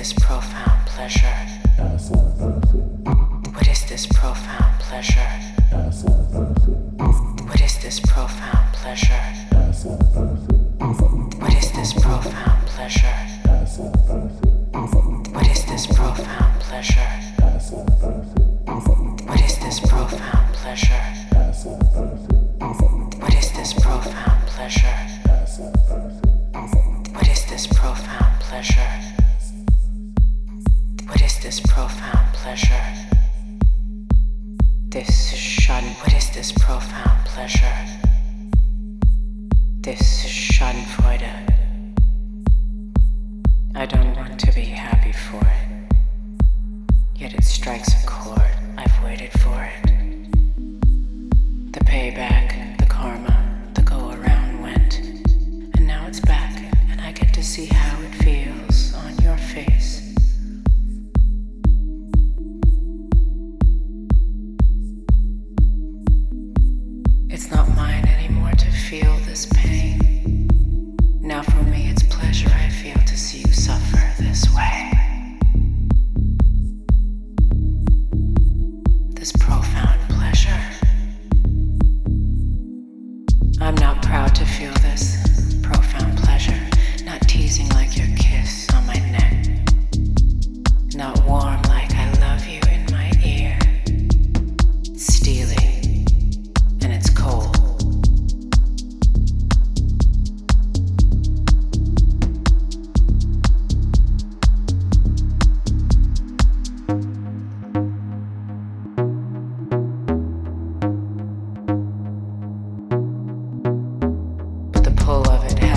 this profound pleasure? What is this profound pleasure? What is this profound pleasure? What is this profound pleasure? What is this profound pleasure? What is this profound pleasure? What is this profound pleasure? What is this profound pleasure? this profound pleasure? This shun. What is this profound pleasure? This Schadenfreude. I don't want to be happy for it. Yet it strikes a chord. I've waited for it. The payback, the karma, the go around went. And now it's back, and I get to see how it feels on your face.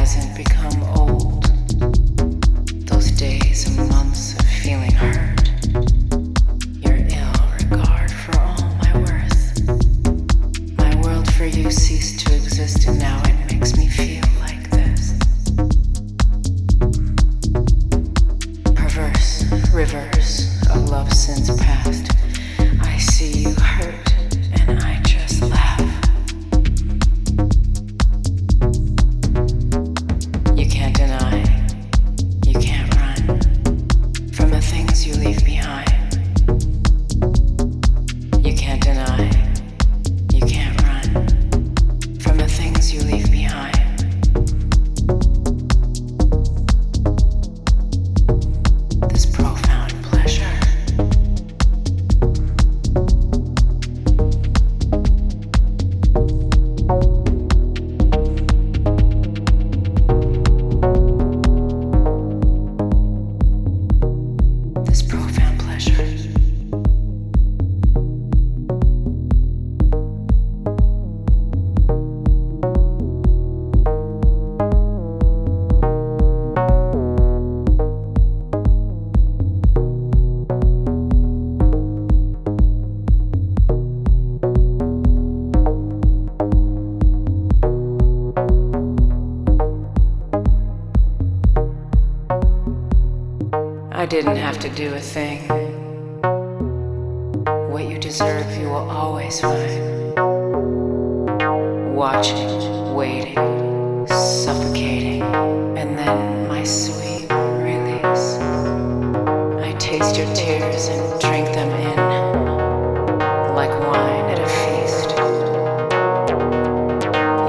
hasn't become old. Those days and months of feeling hurt.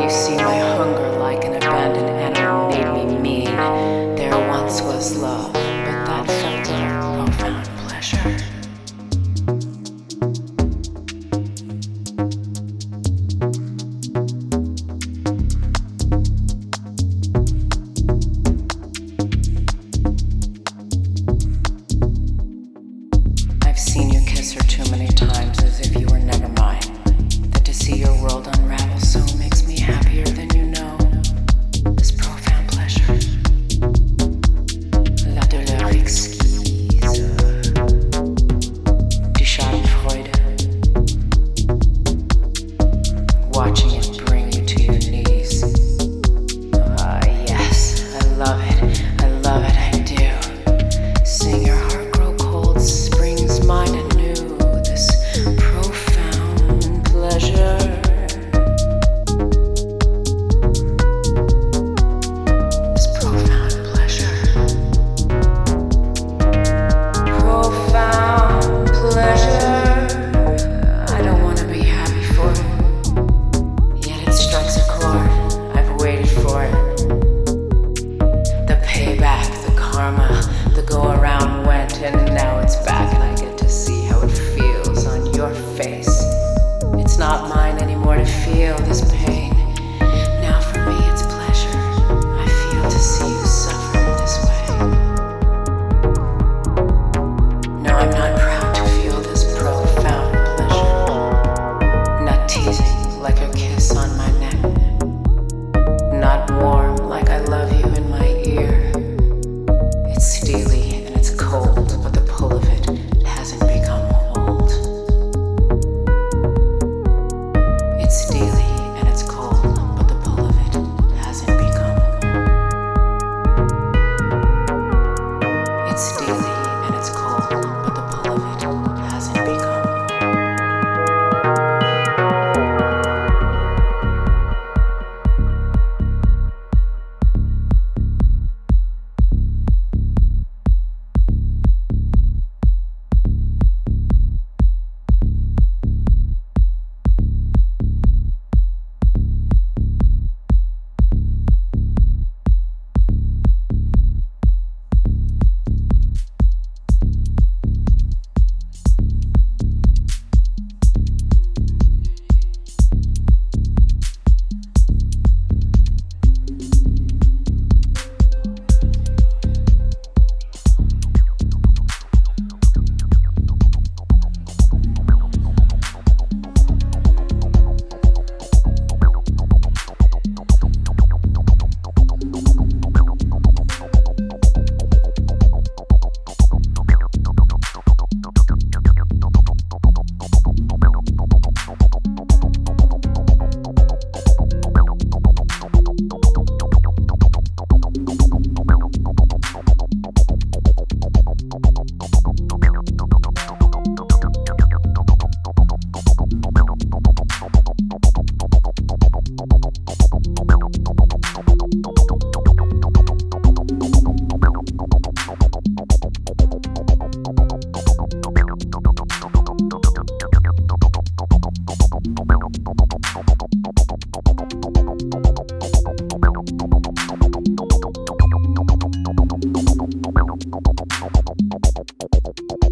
you see my heart.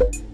you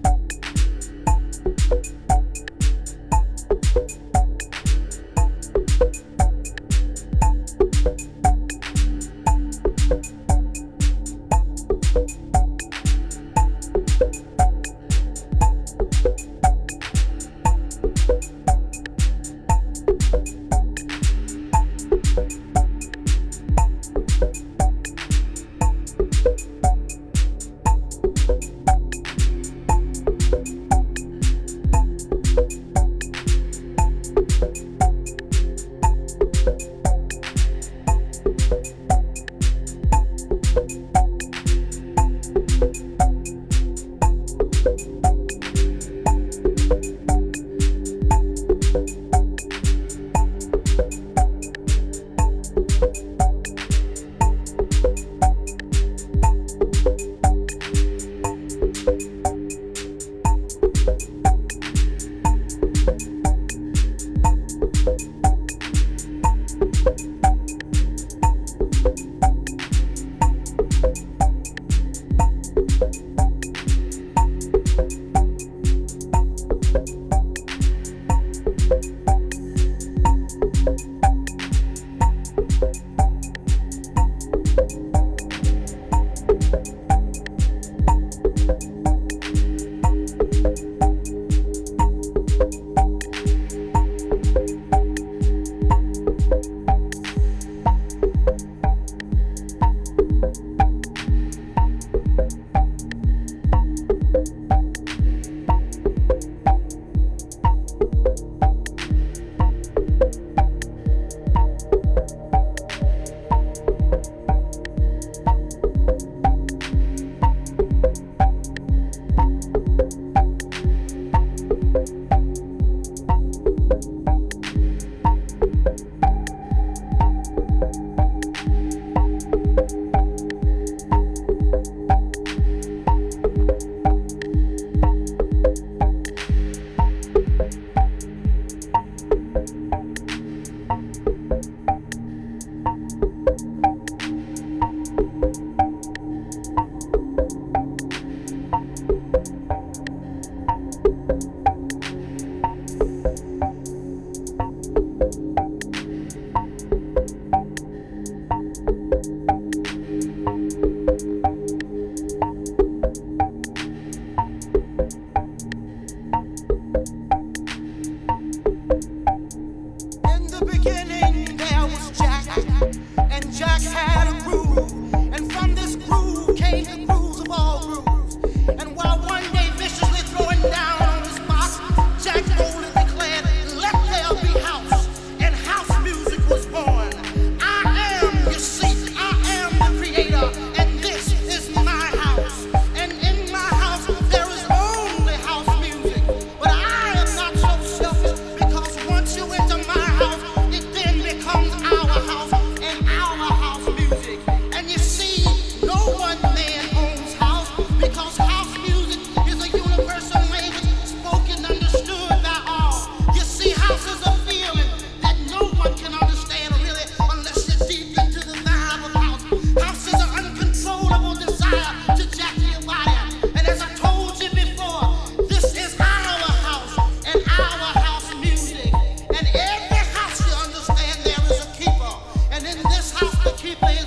late at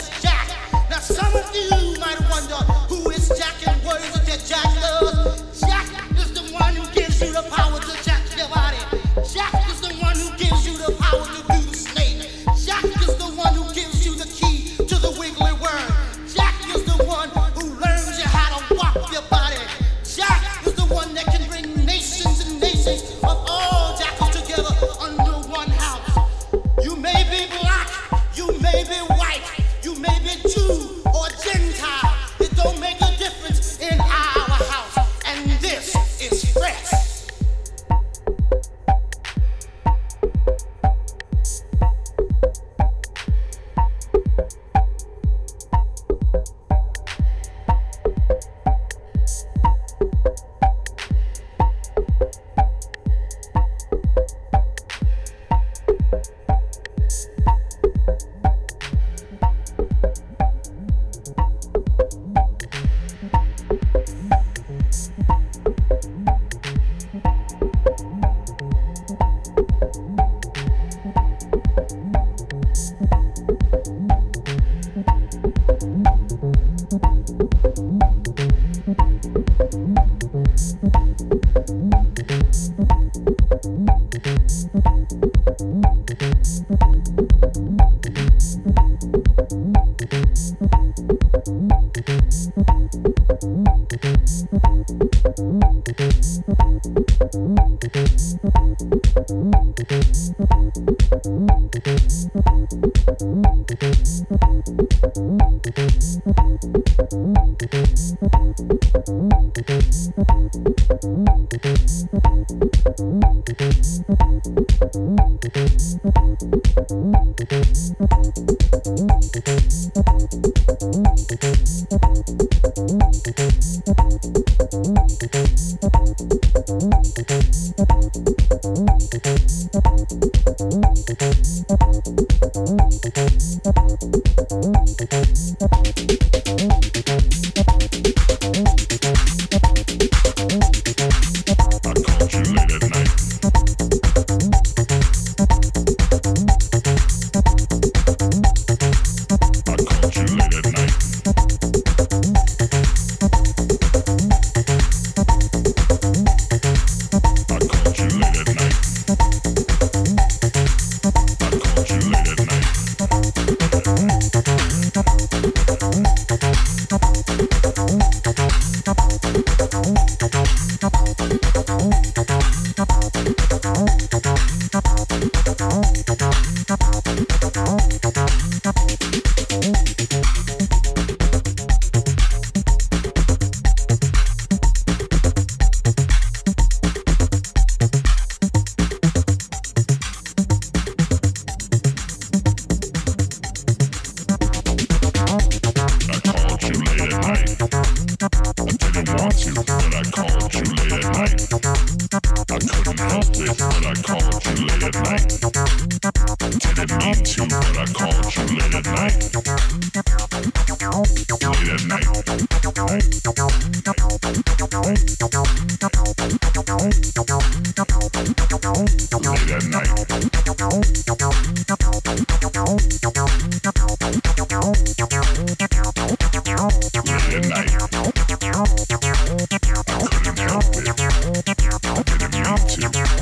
Thank you.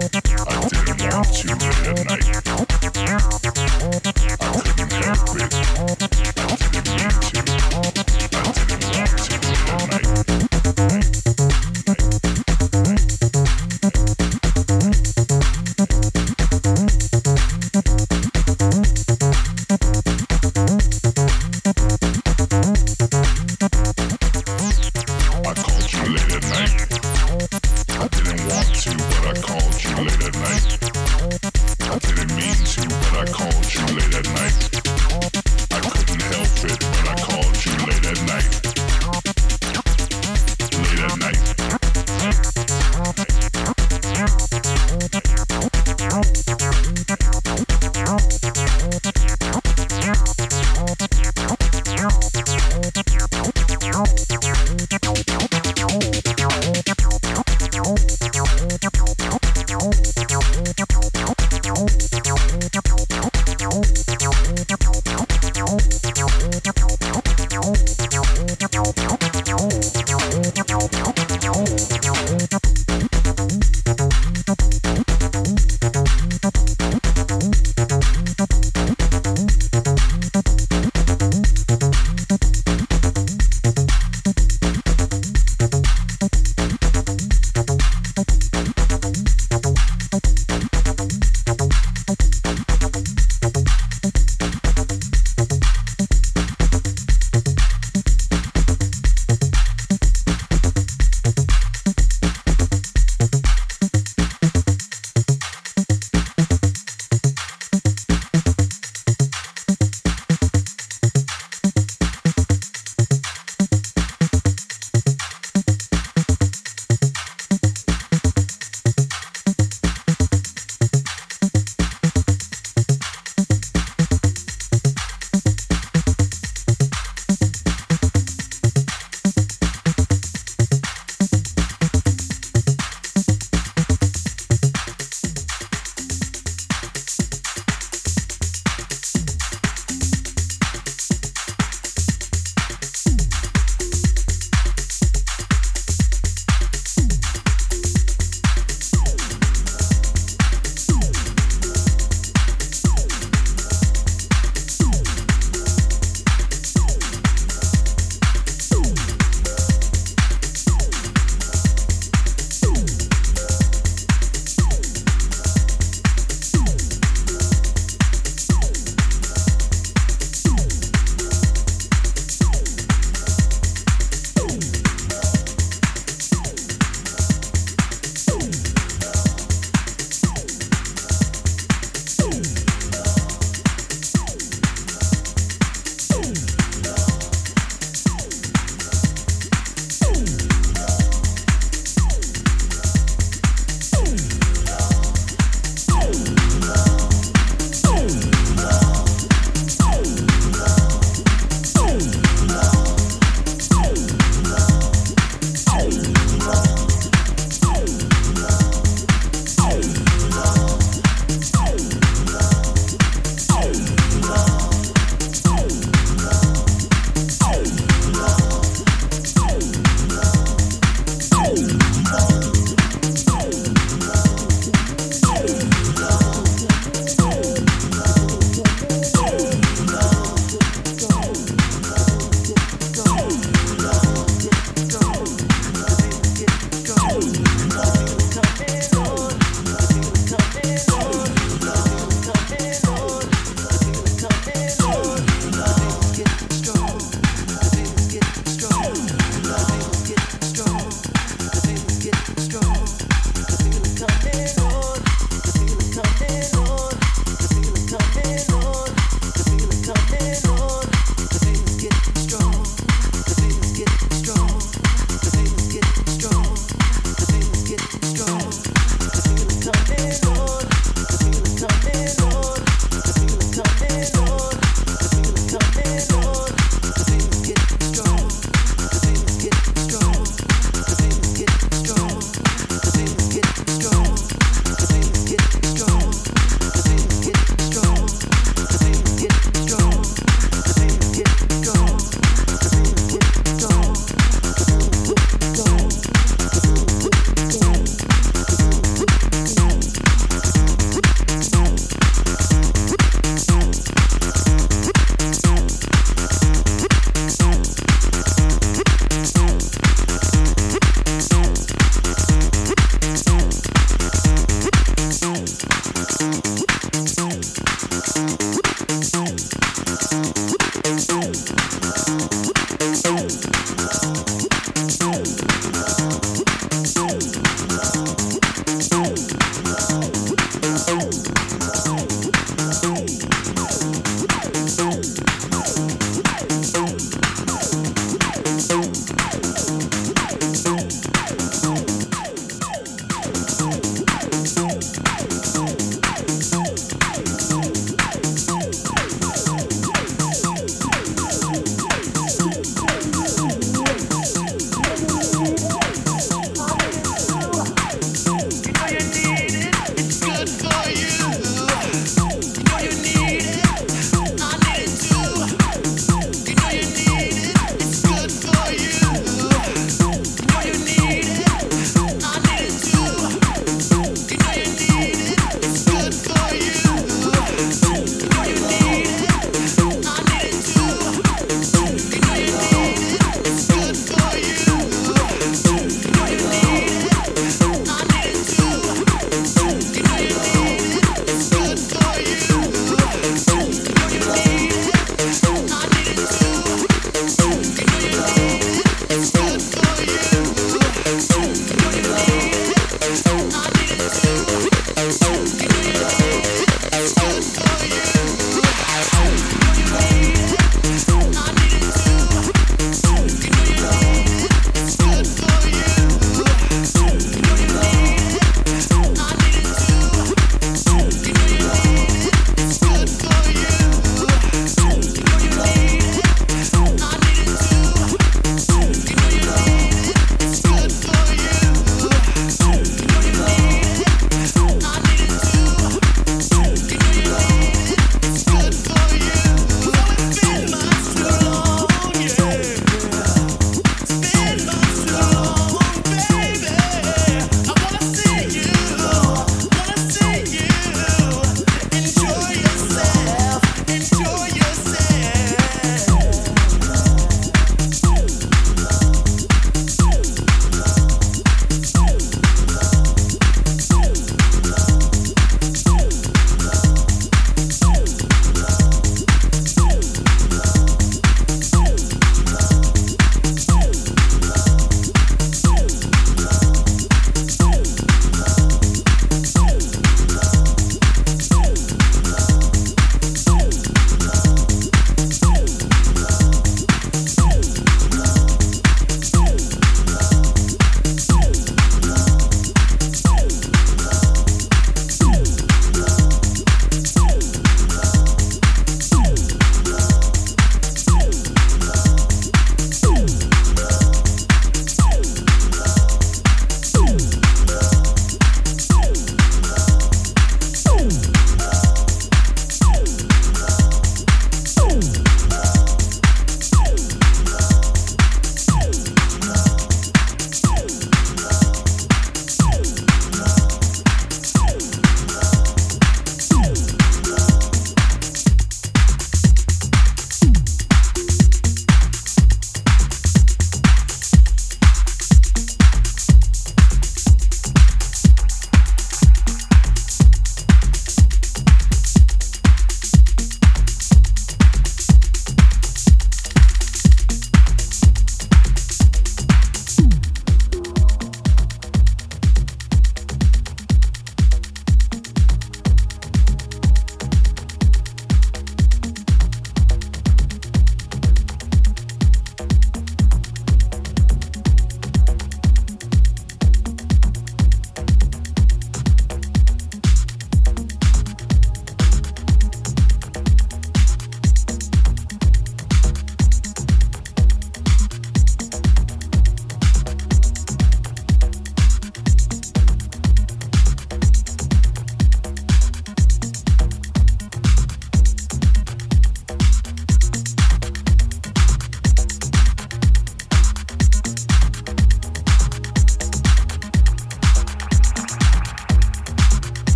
Night.